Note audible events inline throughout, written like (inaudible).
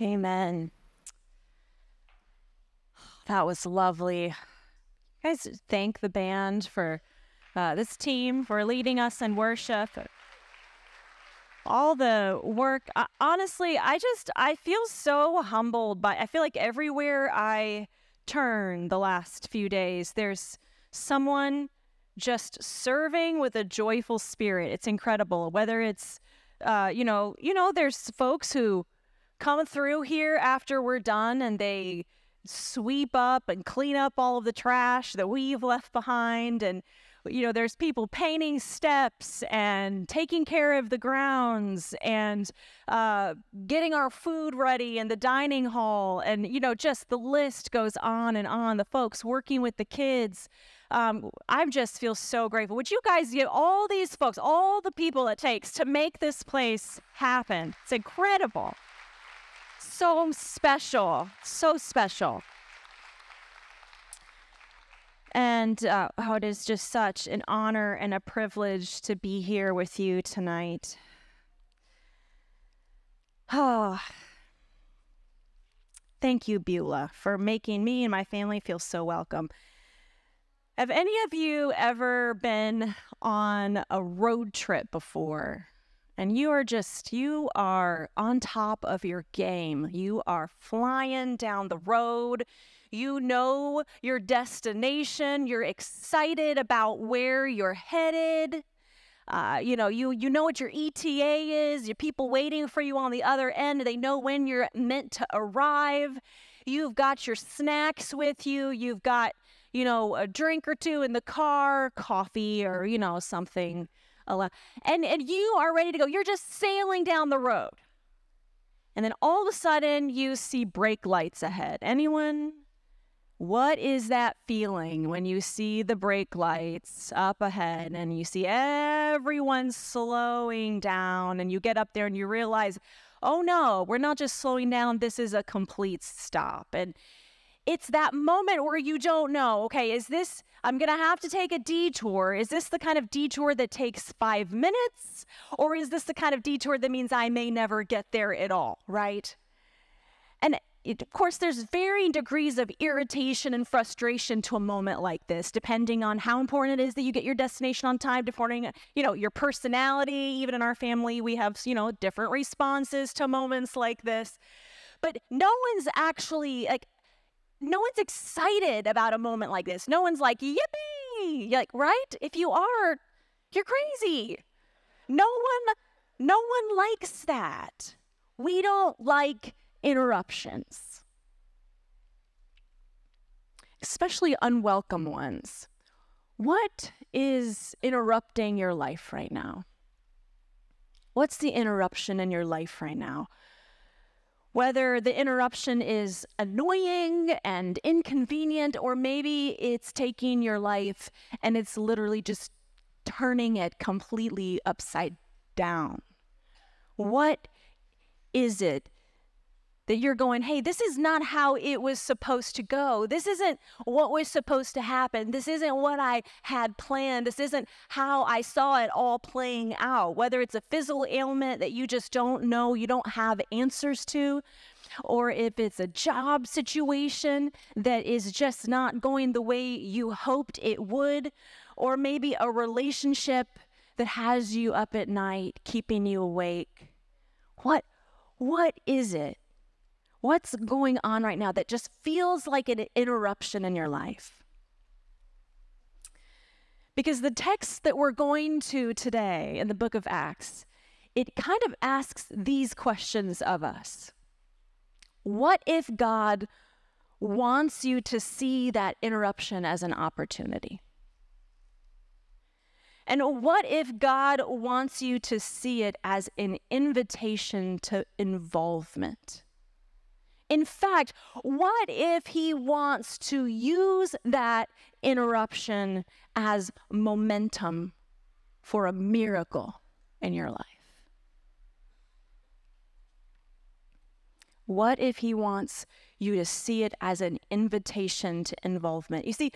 Amen. That was lovely. You guys, thank the band for uh, this team for leading us in worship. All the work. Uh, honestly, I just I feel so humbled by. I feel like everywhere I turn the last few days, there's someone just serving with a joyful spirit. It's incredible. Whether it's, uh, you know, you know, there's folks who come through here after we're done and they sweep up and clean up all of the trash that we've left behind. And you know there's people painting steps and taking care of the grounds and uh, getting our food ready in the dining hall. And you know just the list goes on and on. The folks working with the kids. Um, I just feel so grateful. Would you guys give all these folks, all the people it takes to make this place happen? It's incredible so special, so special. And uh, oh, it is just such an honor and a privilege to be here with you tonight. Oh, thank you, Beulah, for making me and my family feel so welcome. Have any of you ever been on a road trip before? And you are just you are on top of your game. You are flying down the road. You know your destination. You're excited about where you're headed. Uh, you know you you know what your eta is your people waiting for you on the other end. They know when you're meant to arrive. You've got your snacks with you. You've got you know a drink or two in the car coffee or you know something and and you are ready to go. You're just sailing down the road. And then all of a sudden you see brake lights ahead. Anyone? What is that feeling when you see the brake lights up ahead and you see everyone slowing down and you get up there and you realize, oh no, we're not just slowing down, this is a complete stop. And it's that moment where you don't know, okay, is this, I'm going to have to take a detour. Is this the kind of detour that takes five minutes? Or is this the kind of detour that means I may never get there at all, right? And it, of course, there's varying degrees of irritation and frustration to a moment like this, depending on how important it is that you get your destination on time, depending, you know, your personality. Even in our family, we have, you know, different responses to moments like this. But no one's actually like no one's excited about a moment like this. No one's like, yippee! Like, right? If you are, you're crazy. No one, no one likes that. We don't like interruptions, especially unwelcome ones. What is interrupting your life right now? What's the interruption in your life right now? Whether the interruption is annoying and inconvenient, or maybe it's taking your life and it's literally just turning it completely upside down. What is it that you're going, hey, this is not how it was supposed to go. This isn't what was supposed to happen. This isn't what I had planned. This isn't how I saw it all playing out. Whether it's a physical ailment that you just don't know, you don't have answers to, or if it's a job situation that is just not going the way you hoped it would, or maybe a relationship that has you up at night, keeping you awake. What what is it What's going on right now that just feels like an interruption in your life? Because the text that we're going to today in the book of Acts, it kind of asks these questions of us. What if God wants you to see that interruption as an opportunity? And what if God wants you to see it as an invitation to involvement? In fact, what if he wants to use that interruption as momentum for a miracle in your life? What if he wants you to see it as an invitation to involvement? You see,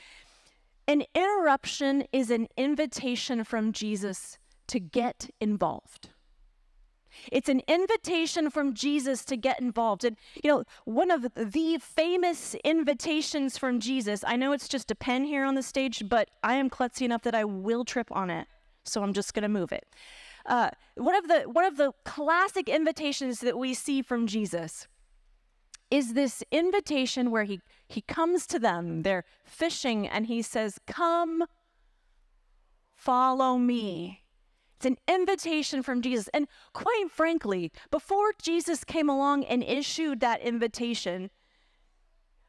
an interruption is an invitation from Jesus to get involved. It's an invitation from Jesus to get involved. And, you know, one of the famous invitations from Jesus, I know it's just a pen here on the stage, but I am klutzy enough that I will trip on it. So I'm just going to move it. Uh, one of the one of the classic invitations that we see from Jesus is this invitation where he he comes to them. They're fishing, and he says, "Come, follow me." It's an invitation from Jesus. And quite frankly, before Jesus came along and issued that invitation,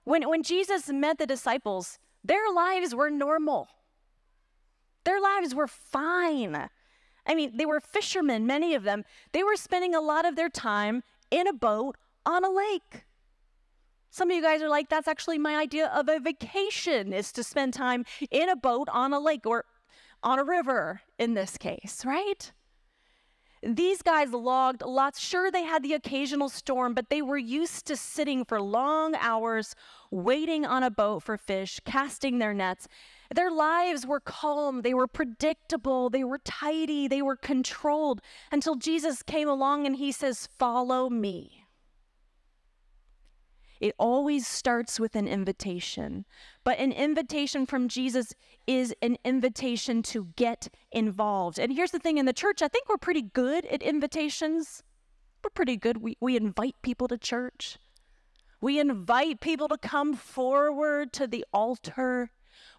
when, when Jesus met the disciples, their lives were normal. Their lives were fine. I mean, they were fishermen, many of them. They were spending a lot of their time in a boat on a lake. Some of you guys are like, that's actually my idea of a vacation is to spend time in a boat on a lake or on a river in this case, right? These guys logged lots. Sure, they had the occasional storm, but they were used to sitting for long hours, waiting on a boat for fish, casting their nets. Their lives were calm, they were predictable, they were tidy, they were controlled until Jesus came along and he says, Follow me. It always starts with an invitation. But an invitation from Jesus is an invitation to get involved. And here's the thing in the church, I think we're pretty good at invitations. We're pretty good. We, we invite people to church, we invite people to come forward to the altar.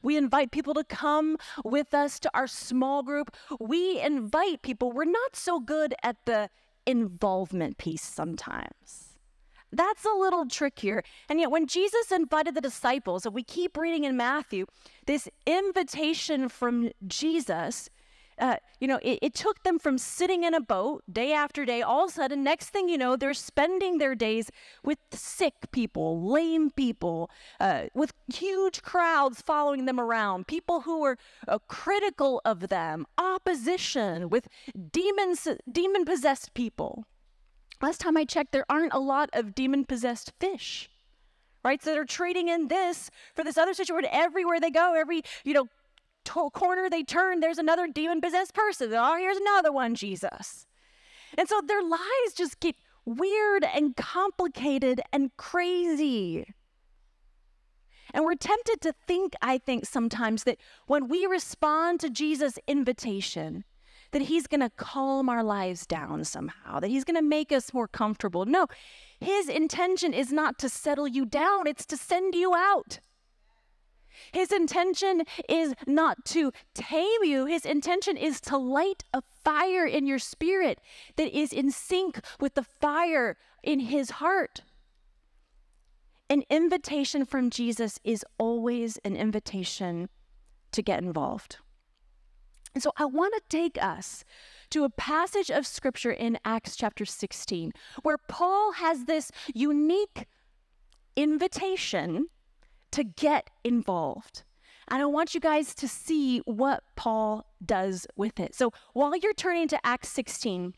We invite people to come with us to our small group. We invite people. We're not so good at the involvement piece sometimes. That's a little trickier. And yet, when Jesus invited the disciples, if we keep reading in Matthew, this invitation from Jesus, uh, you know, it, it, took them from sitting in a boat day after day. All of a sudden, next thing you know, they're spending their days with sick people, lame people, uh, with huge crowds following them around, people who were uh, critical of them, opposition, with demons, demon possessed people. Last time I checked, there aren't a lot of demon possessed fish, right? So they're trading in this for this other situation. Everywhere they go, every, you know, to- corner they turn, there's another demon possessed person. Oh, here's another one, Jesus. And so their lives just get weird and complicated and crazy. And we're tempted to think, I think, sometimes that when we respond to Jesus' invitation, that He's going to calm our lives down somehow, that He's going to make us more comfortable. No, His intention is not to settle you down, it's to send you out. His intention is not to tame you. His intention is to light a fire in your spirit that is in sync with the fire in his heart. An invitation from Jesus is always an invitation to get involved. And so I want to take us to a passage of scripture in Acts chapter 16, where Paul has this unique invitation to get involved. And I want you guys to see what Paul does with it. So while you're turning to Acts 16,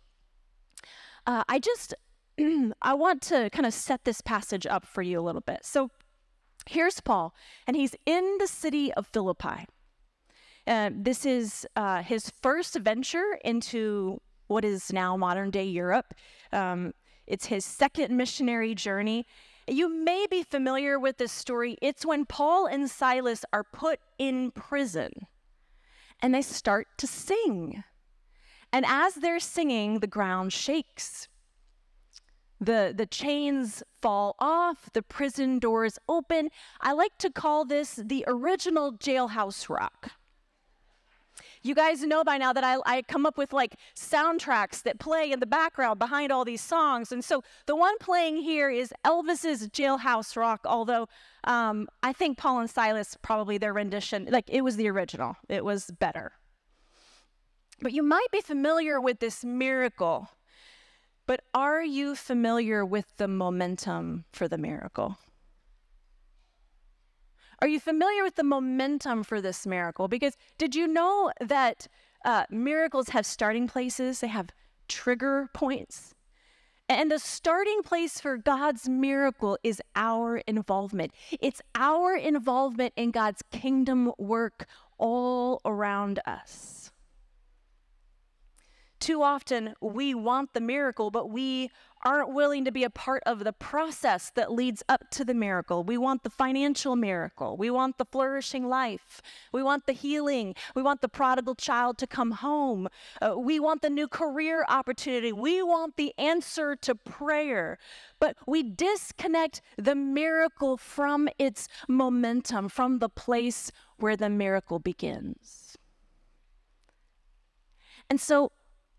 uh, I just (clears throat) I want to kind of set this passage up for you a little bit. So here's Paul, and he's in the city of Philippi. Uh, this is uh, his first venture into what is now modern day Europe. Um, it's his second missionary journey. You may be familiar with this story. It's when Paul and Silas are put in prison and they start to sing. And as they're singing, the ground shakes. The, the chains fall off, the prison doors open. I like to call this the original jailhouse rock. You guys know by now that I, I come up with like soundtracks that play in the background behind all these songs. And so the one playing here is Elvis's Jailhouse Rock, although um, I think Paul and Silas, probably their rendition, like it was the original, it was better. But you might be familiar with this miracle. But are you familiar with the momentum for the miracle? Are you familiar with the momentum for this miracle? Because did you know that uh, miracles have starting places, they have trigger points? And the starting place for God's miracle is our involvement. It's our involvement in God's kingdom work all around us. Too often we want the miracle, but we aren't willing to be a part of the process that leads up to the miracle. We want the financial miracle. We want the flourishing life. We want the healing. We want the prodigal child to come home. Uh, we want the new career opportunity. We want the answer to prayer. But we disconnect the miracle from its momentum, from the place where the miracle begins. And so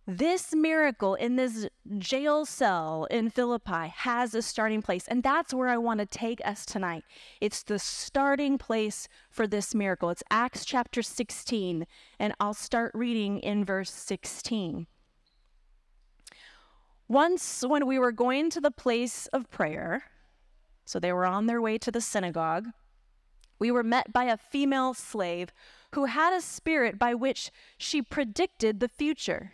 this miracle in this jail cell in Philippi has a starting place. And that's where I want to take us tonight. It's the starting place for this miracle. It's Acts chapter 16, and I'll start reading in verse 16. Once, when we were going to the place of prayer, so they were on their way to the synagogue, we were met by a female slave who had a spirit by which she predicted the future.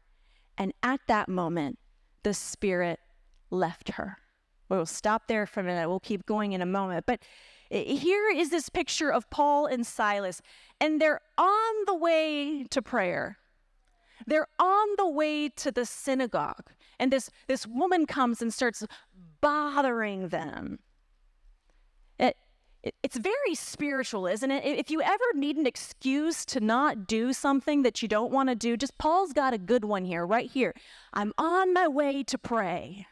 And at that moment, the Spirit left her. We'll stop there for a minute. We'll keep going in a moment. But here is this picture of Paul and Silas, and they're on the way to prayer. They're on the way to the synagogue, and this, this woman comes and starts bothering them it's very spiritual, isn't it? If you ever need an excuse to not do something that you don't want to do, just Paul's got a good one here, right here. I'm on my way to pray.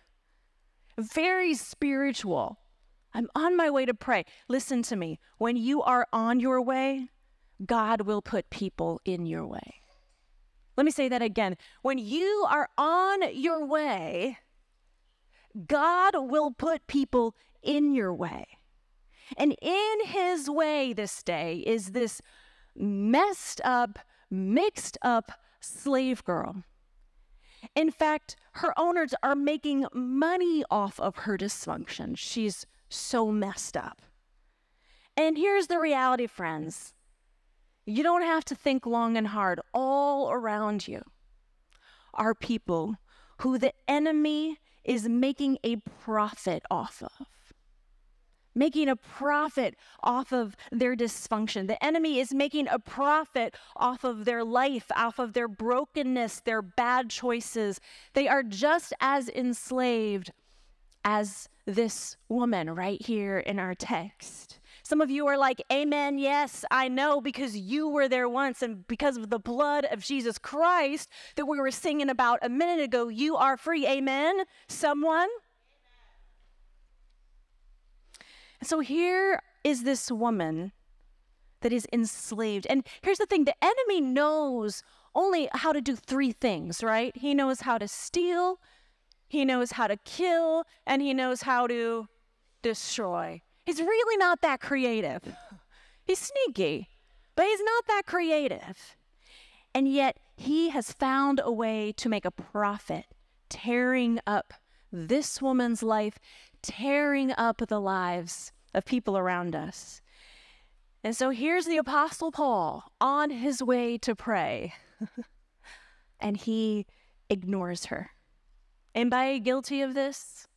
Very spiritual. I'm on my way to pray. Listen to me. When you are on your way, God will put people in your way. Let me say that again. When you are on your way, God will put people in your way. And in his way this day is this messed up, mixed up slave girl. In fact, her owners are making money off of her dysfunction. She's so messed up. And here's the reality, friends you don't have to think long and hard. All around you are people who the enemy is making a profit off of making a profit off of their dysfunction. The enemy is making a profit off of their life, off of their brokenness, their bad choices. They are just as enslaved as this woman right here in our text. Some of you are like, Amen, yes, I know, because you were there once, and because of the blood of Jesus Christ that we were singing about a minute ago, you are free. Amen? Someone? So here is this woman that is enslaved. And here's the thing the enemy knows only how to do three things, right? He knows how to steal, he knows how to kill, and he knows how to destroy. He's really not that creative. He's sneaky, but he's not that creative. And yet, he has found a way to make a profit, tearing up this woman's life tearing up the lives of people around us. And so here's the Apostle Paul on his way to pray, (laughs) and he ignores her. Anybody guilty of this?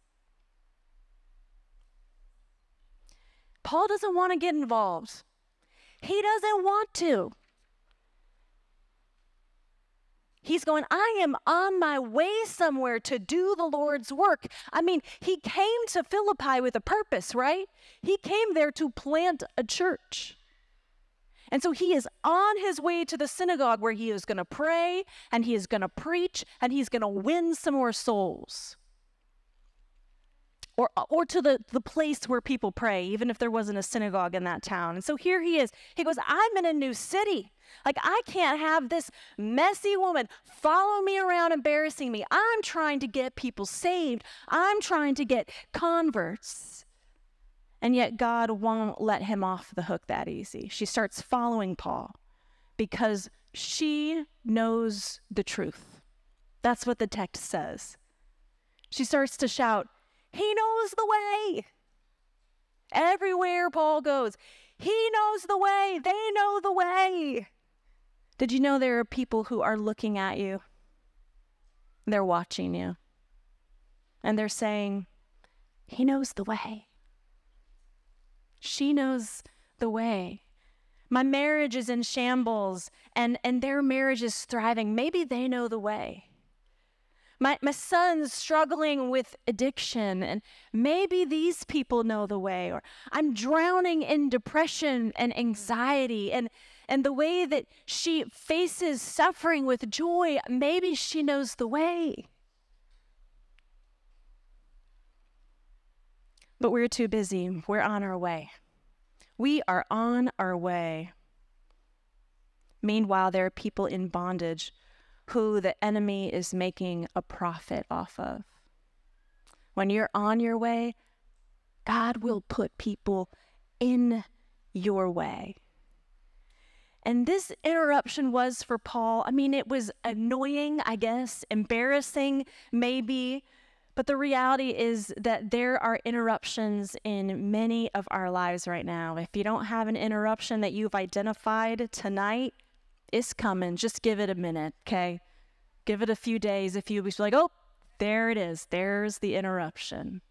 Paul doesn't want to get involved. He doesn't want to. He's going, I am on my way somewhere to do the Lord's work. I mean, he came to Philippi with a purpose, right? He came there to plant a church. And so he is on his way to the synagogue where he is going to pray and he is going to preach and he's going to win some more souls. Or, or to the, the place where people pray, even if there wasn't a synagogue in that town. And so here he is. He goes, I'm in a new city. Like, I can't have this messy woman follow me around embarrassing me. I'm trying to get people saved, I'm trying to get converts. And yet, God won't let him off the hook that easy. She starts following Paul because she knows the truth. That's what the text says. She starts to shout, He knows the way. Everywhere Paul goes, He knows the way. They know the way. Did you know there are people who are looking at you? They're watching you. And they're saying, He knows the way. She knows the way. My marriage is in shambles and, and their marriage is thriving. Maybe they know the way. My, my son's struggling with addiction, and maybe these people know the way. Or I'm drowning in depression and anxiety, mm. and, and the way that she faces suffering with joy, maybe she knows the way. But we're too busy. We're on our way. We are on our way. Meanwhile, there are people in bondage who the enemy is making a profit off of. When you're on your way, God will put people in your way. And this interruption was for Paul. I mean, it was annoying, I guess, embarrassing, maybe, but the reality is that there are interruptions in many of our lives right now. If you don't have an interruption that you've identified tonight, it's coming. Just give it a minute, okay? Give it a few days, a few weeks. Like, oh, there it is. There's the interruption.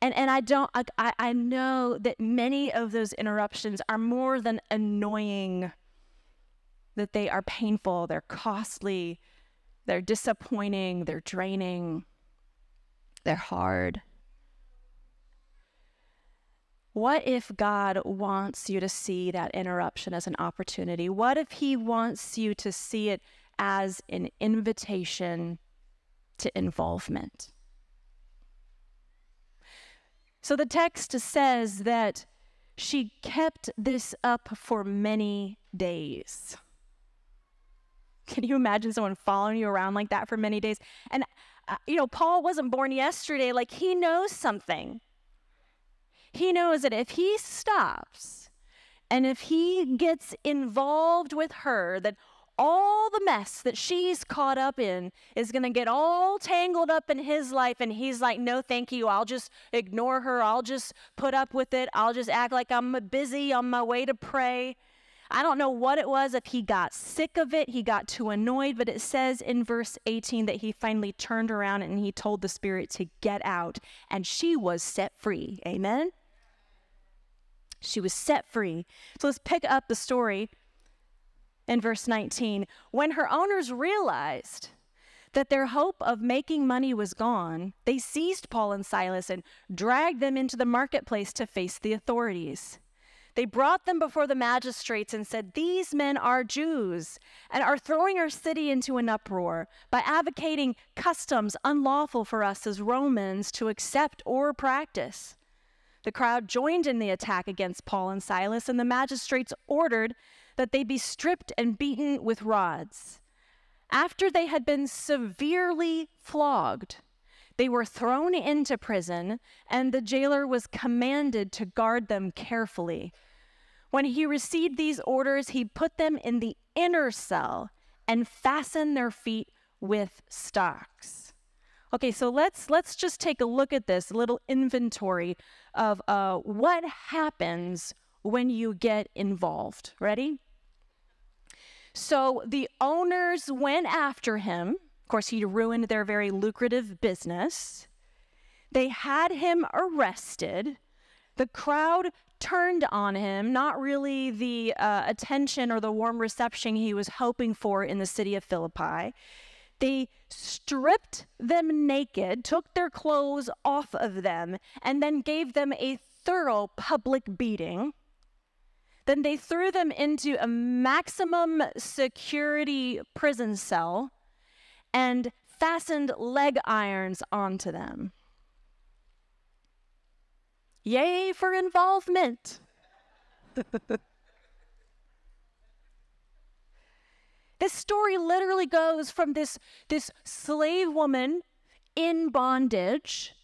And, and I don't, I, I know that many of those interruptions are more than annoying, that they are painful, they're costly, they're disappointing, they're draining. They're hard. What if God wants you to see that interruption as an opportunity? What if He wants you to see it as an invitation to involvement? So the text says that she kept this up for many days. Can you imagine someone following you around like that for many days? And uh, you know, Paul wasn't born yesterday. Like, he knows something. He knows that if he stops and if he gets involved with her, that all the mess that she's caught up in is going to get all tangled up in his life. And he's like, no, thank you. I'll just ignore her. I'll just put up with it. I'll just act like I'm busy on my way to pray. I don't know what it was, if he got sick of it, he got too annoyed, but it says in verse 18 that he finally turned around and he told the spirit to get out, and she was set free. Amen? She was set free. So let's pick up the story in verse 19. When her owners realized that their hope of making money was gone, they seized Paul and Silas and dragged them into the marketplace to face the authorities. They brought them before the magistrates and said, These men are Jews and are throwing our city into an uproar by advocating customs unlawful for us as Romans to accept or practice. The crowd joined in the attack against Paul and Silas, and the magistrates ordered that they be stripped and beaten with rods. After they had been severely flogged, they were thrown into prison, and the jailer was commanded to guard them carefully. When he received these orders, he put them in the inner cell and fastened their feet with stocks. Okay, so let's let's just take a look at this little inventory of uh, what happens when you get involved. Ready? So the owners went after him Of course, he ruined their very lucrative business. They had him arrested. The crowd turned on him, not really the uh, attention or the warm reception he was hoping for in the city of Philippi. They stripped them naked, took their clothes off of them, and then gave them a thorough public beating. Then they threw them into a maximum security prison cell and fastened leg irons onto them. Yay for involvement! (laughs) this story literally goes from this, this slave woman in bondage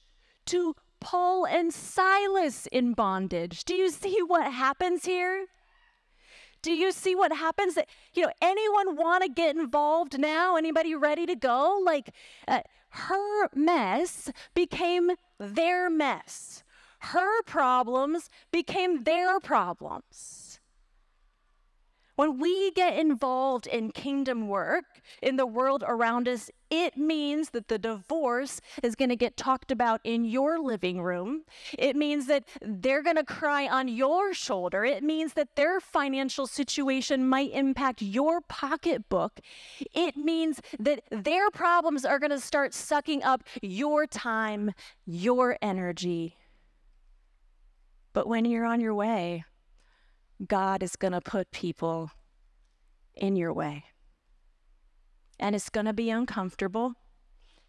to Paul and Silas in bondage. Do you see what happens here? Do you see what happens? That you know, anyone want to get involved now? Anybody ready to go? Like, uh, her mess became their mess. Her problems became their problems. When we get involved in kingdom work in the world around us, it means that the divorce is going to get talked about in your living room. It means that they're going to cry on your shoulder. It means that their financial situation might impact your pocketbook. It means that their problems are going to start sucking up your time, your energy. But when you're on your way, God is going to put people in your way. And it's going to be uncomfortable.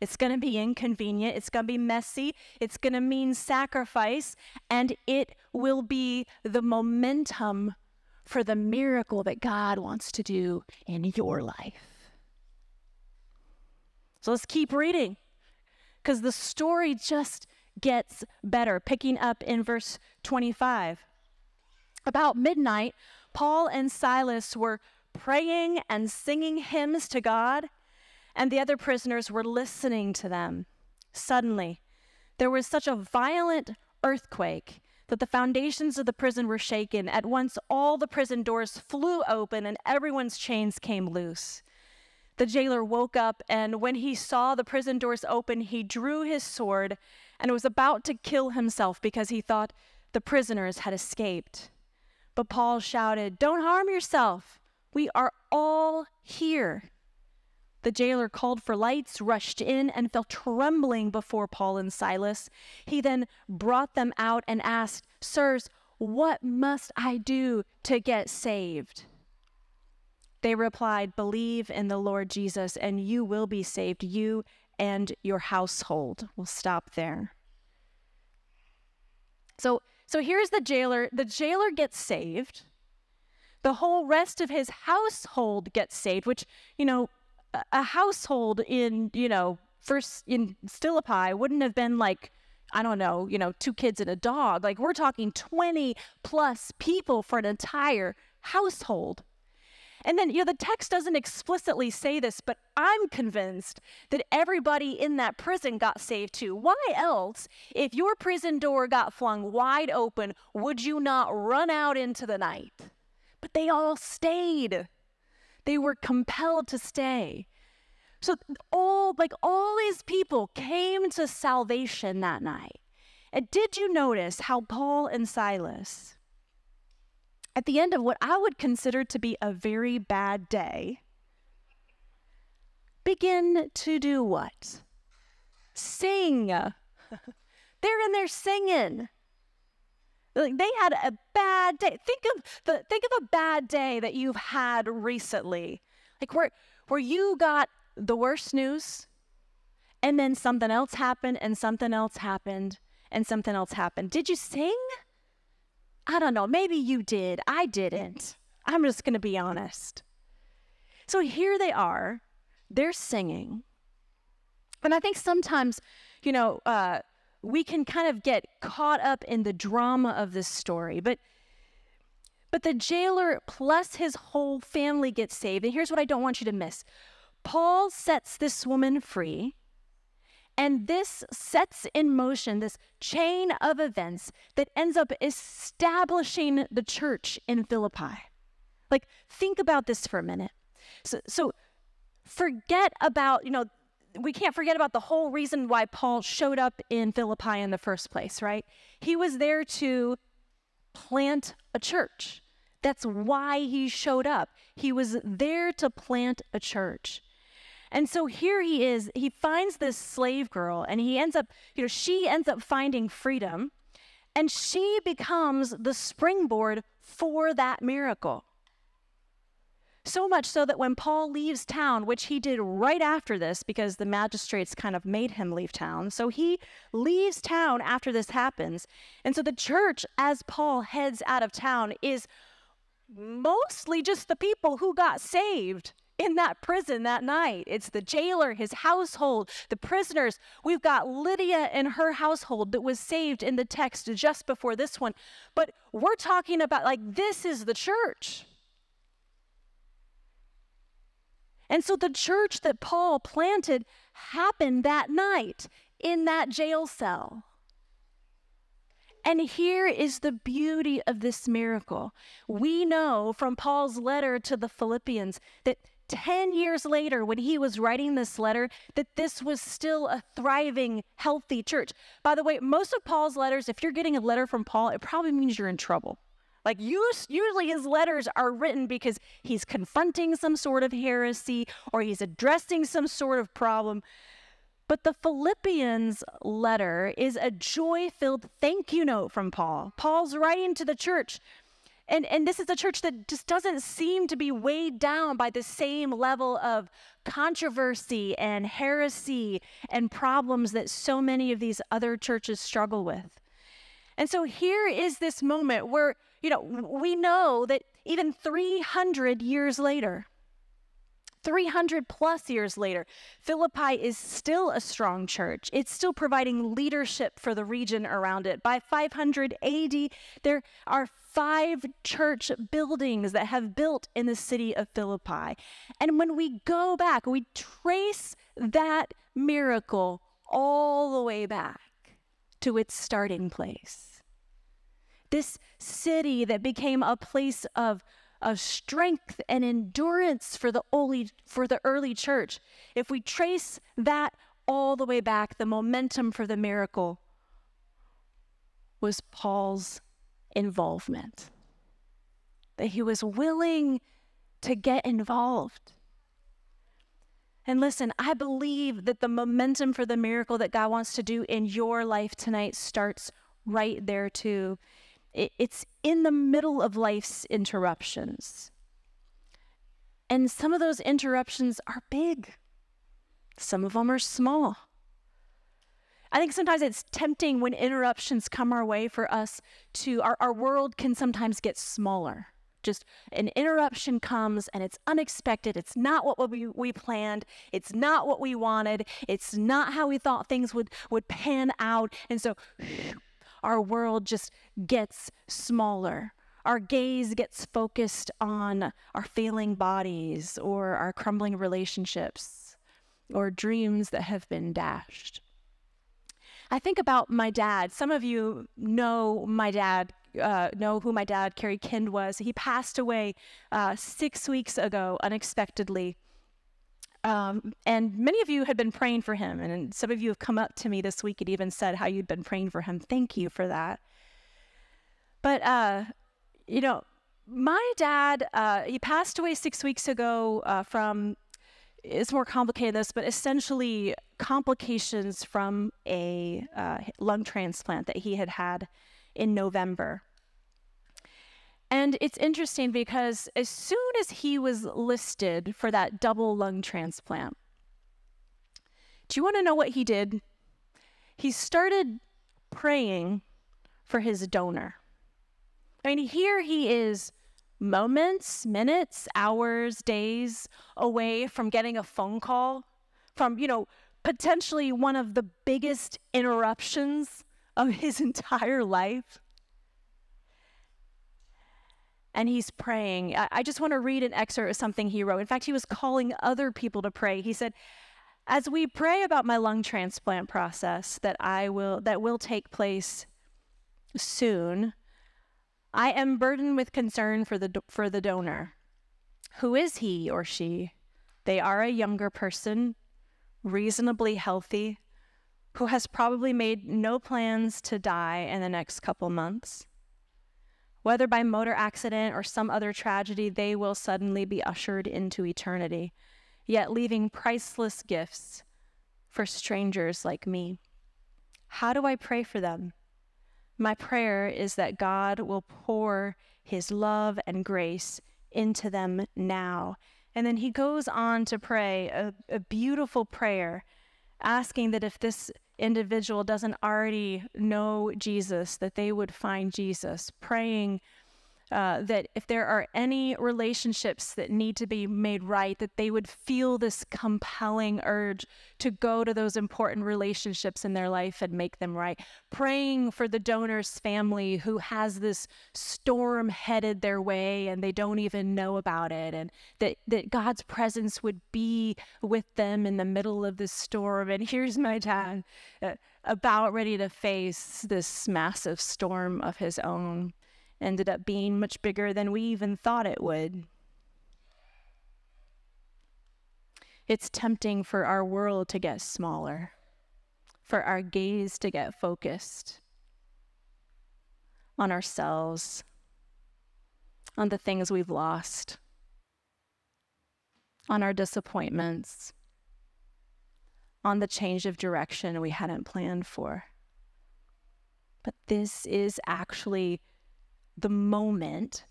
It's going to be inconvenient. It's going to be messy. It's going to mean sacrifice. And it will be the momentum for the miracle that God wants to do in your life. So let's keep reading because the story just gets better. Picking up in verse 25. About midnight, Paul and Silas were praying and singing hymns to God, and the other prisoners were listening to them. Suddenly, there was such a violent earthquake that the foundations of the prison were shaken. At once, all the prison doors flew open and everyone's chains came loose. The jailer woke up, and when he saw the prison doors open, he drew his sword and was about to kill himself because he thought the prisoners had escaped. But Paul shouted, Don't harm yourself. We are all here. The jailer called for lights, rushed in, and fell trembling before Paul and Silas. He then brought them out and asked, Sirs, what must I do to get saved? They replied, Believe in the Lord Jesus, and you will be saved, you and your household. We'll stop there. So so here's the jailer. The jailer gets saved. The whole rest of his household gets saved, which, you know, a household in, you know, first in Philippi wouldn't have been like, I don't know, you know, two kids and a dog. Like we're talking 20 plus people for an entire household. And then, you know, the text doesn't explicitly say this, but I'm convinced that everybody in that prison got saved too. Why else, if your prison door got flung wide open, would you not run out into the night? But they all stayed. They were compelled to stay. So all like all these people came to salvation that night. And did you notice how Paul and Silas at the end of what I would consider to be a very bad day, begin to do what? Sing. (laughs) They're in there singing. Like they had a bad day. Think of the think of a bad day that you've had recently. Like where where you got the worst news and then something else happened and something else happened and something else happened. Did you sing? I don't know, maybe you did. I didn't. I'm just going to be honest. So here they are, they're singing. And I think sometimes, you know, uh, we can kind of get caught up in the drama of this story. But but the jailer plus his whole family gets saved. And here's what I don't want you to miss. Paul sets this woman free. And this sets in motion this chain of events that ends up establishing the church in Philippi. Like, think about this for a minute. So, so forget about, you know, we can't forget about the whole reason why Paul showed up in Philippi in the first place, right? He was there to plant a church. That's why he showed up. He was there to plant a church. And so here he is, he finds this slave girl and he ends up, you know, she ends up finding freedom and she becomes the springboard for that miracle. So much so that when Paul leaves town, which he did right after this because the magistrates kind of made him leave town, so he leaves town after this happens. And so the church, as Paul heads out of town, is mostly just the people who got saved in that prison that night. It's the jailer, his household, the prisoners. We've got Lydia and her household that was saved in the text just before this one. But we're talking about like this is the church. And so the church that Paul planted happened that night in that jail cell. And here is the beauty of this miracle. We know from Paul's letter to the Philippians that 10 years later, when he was writing this letter, that this was still a thriving, healthy church. By the way, most of Paul's letters, if you're getting a letter from Paul, it probably means you're in trouble. Like usually his letters are written because he's confronting some sort of heresy or he's addressing some sort of problem. But the Philippians letter is a joy filled thank you note from Paul. Paul's writing to the church. And, and this is a church that just doesn't seem to be weighed down by the same level of controversy and heresy and problems that so many of these other churches struggle with. And so here is this moment where, you know, we know that even 300 years later, 300 plus years later, Philippi is still a strong church. It's still providing leadership for the region around it. By 500 AD, there are five church buildings that have built in the city of Philippi. And when we go back, we trace that miracle all the way back to its starting place. This city that became a place of of strength and endurance for the early, for the early church. If we trace that all the way back, the momentum for the miracle was Paul's involvement. That he was willing to get involved. And listen, I believe that the momentum for the miracle that God wants to do in your life tonight starts right there too it's in the middle of life's interruptions. And some of those interruptions are big, some of them are small. I think sometimes it's tempting when interruptions come our way for us to, our, our world can sometimes get smaller. Just an interruption comes and it's unexpected. It's not what we, we planned. It's not what we wanted. It's not how we thought things would, would pan out. And so our world just gets smaller. Our gaze gets focused on our failing bodies or our crumbling relationships or dreams that have been dashed. I think about my dad. Some of you know my dad, uh, know who my dad, Kerry Kind, was. He passed away uh, six weeks ago unexpectedly. Um, and many of you had been praying for him, and some of you have come up to me this week and even said how you'd been praying for him. Thank you for that. But, uh, you know, my dad, uh, he passed away six weeks ago uh, from, it's more complicated than this, but essentially complications from a uh, lung transplant that he had had in November. And it's interesting because as soon as he was listed for that double lung transplant, do you want to know what he did? He started praying for his donor. I mean, here he is moments, minutes, hours, days away from getting a phone call from, you know, potentially one of the biggest interruptions of his (laughs) entire life and he's praying. I, I just want to read an excerpt of something he wrote. In fact, he was calling other people to pray. He said, as we pray about my lung transplant process that I will that will take place soon, I am burdened with concern for the for the donor. Who is he or she? They are a younger person, reasonably healthy, who has probably made no plans to die in the next couple months. Whether by motor accident or some other tragedy, they will suddenly be ushered into eternity, yet leaving priceless gifts for strangers like me. How do I pray for them? My prayer is that God will pour his love and grace into them now. And then he goes on to pray a, a beautiful prayer, asking that if this individual doesn't already know Jesus, that they would find Jesus, praying uh, that if there are any relationships that need to be made right, that they would feel this compelling urge to go to those important relationships in their life and make them right. Praying for the donor's family who has this storm headed their way and they don't even know about it, and that, that God's presence would be with them in the middle of this storm. And here's my dad uh, about ready to face this massive storm of his own ended up being much bigger than we even thought it would. It's tempting for our world to get smaller, for our gaze to get focused on ourselves, on the things we've lost, on our disappointments, on the change of direction we hadn't planned for. But this is actually the moment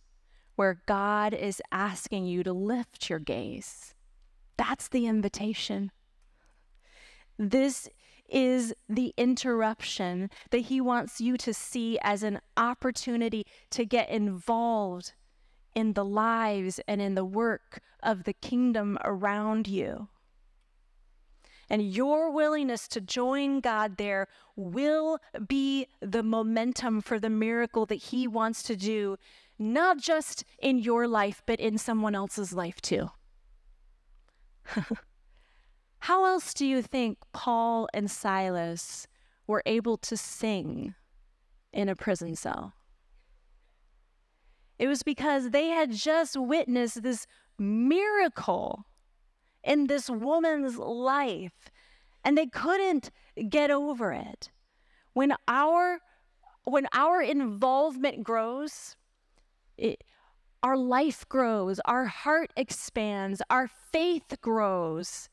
where God is asking you to lift your gaze. That's the invitation. This is the interruption that He wants you to see as an opportunity to get involved in the lives and in the work of the kingdom around you. And your willingness to join God there will be the momentum for the miracle that He wants to do, not just in your life, but in someone else's life too. (laughs) How else do you think Paul and Silas were able to sing in a prison cell? It was because they had just witnessed this miracle in this woman's life and they couldn't get over it. When our when our involvement grows, it, our life grows, our heart expands, our faith grows.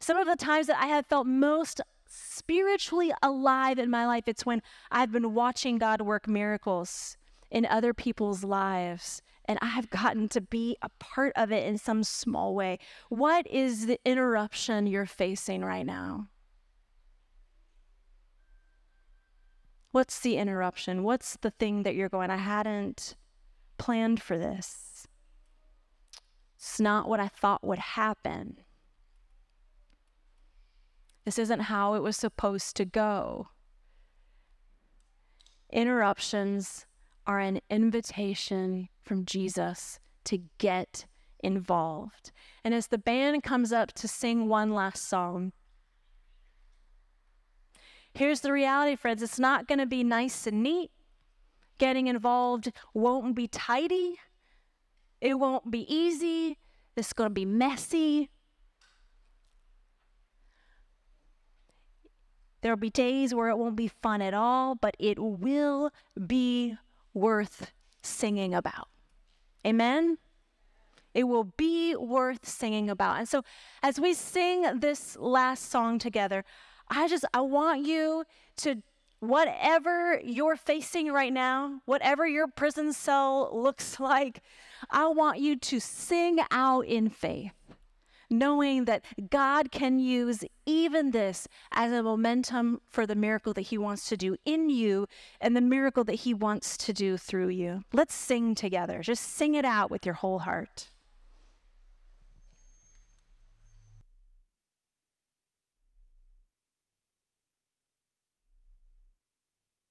Some of the times that I have felt most spiritually alive in my life, it's when I've been watching God work miracles in other people's lives and I've gotten to be a part of it in some small way. What is the interruption you're facing right now? What's the interruption? What's the thing that you're going, I hadn't planned for this? It's not what I thought would happen. This isn't how it was supposed to go. Interruptions are an invitation from Jesus to get involved. And as the band comes up to sing one last song, here's the reality, friends it's not going to be nice and neat. Getting involved won't be tidy, it won't be easy, it's going to be messy. There'll be days where it won't be fun at all, but it will be worth singing about. Amen? It will be worth singing about. And so as we sing this last song together, I just I want you to whatever you're facing right now, whatever your prison cell looks (laughs) like, I want you to sing out in faith knowing that God can use even this as a momentum for the miracle that He wants to do in you and the miracle that He wants to do through you. Let's sing together. Just sing it out with your whole heart.